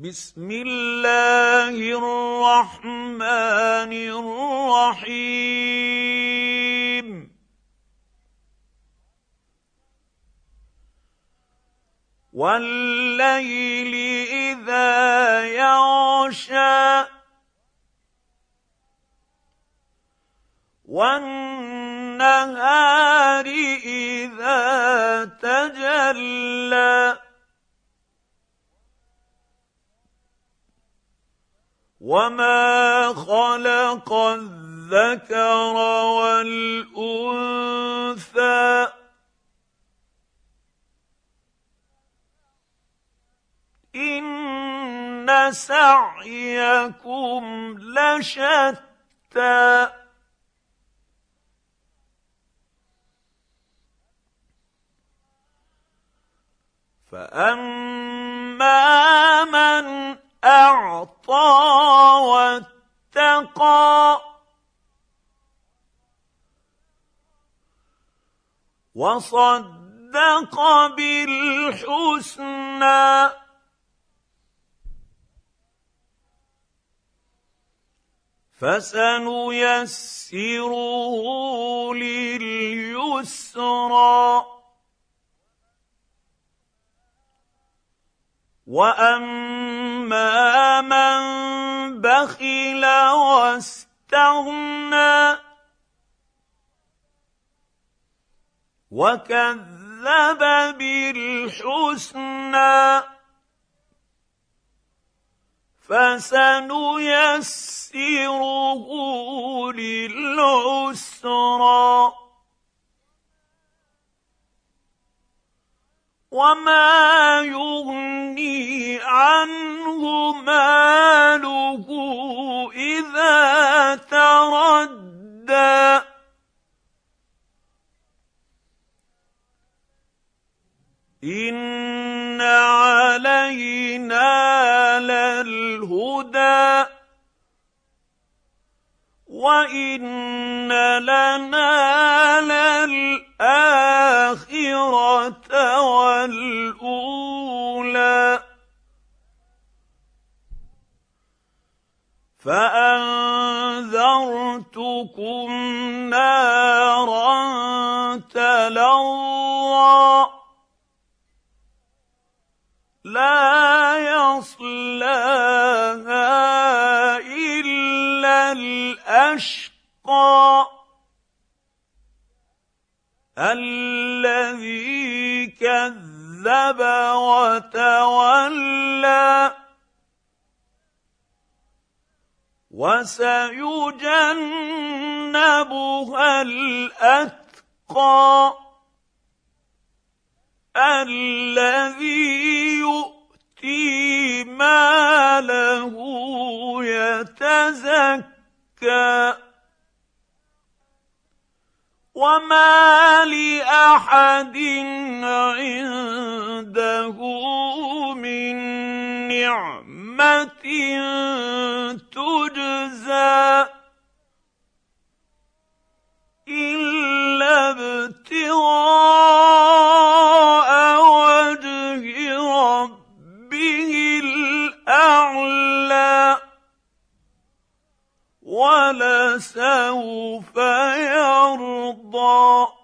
بسم الله الرحمن الرحيم. والليل إذا يغشى والنهار إذا تجلى وما خلق الذكر والانثى ان سعيكم لشتى فاما من اعطى واتقى وصدق بالحسنى فسنيسره لليسرى واما من بخل واستغنى وكذب بالحسنى فسنيسره للعسرى وما يغني عنه ماله إذا تردى. ان علينا للهدى وان لنا للاخره والاولى. فأنذرتكم نارا تلظى لا يصلاها إلا الأشقى الذي كذب وتولى وسيجنبها الأتقى الذي يؤتي ماله يتزكى وما لأحد عنده ولسوف يرضى.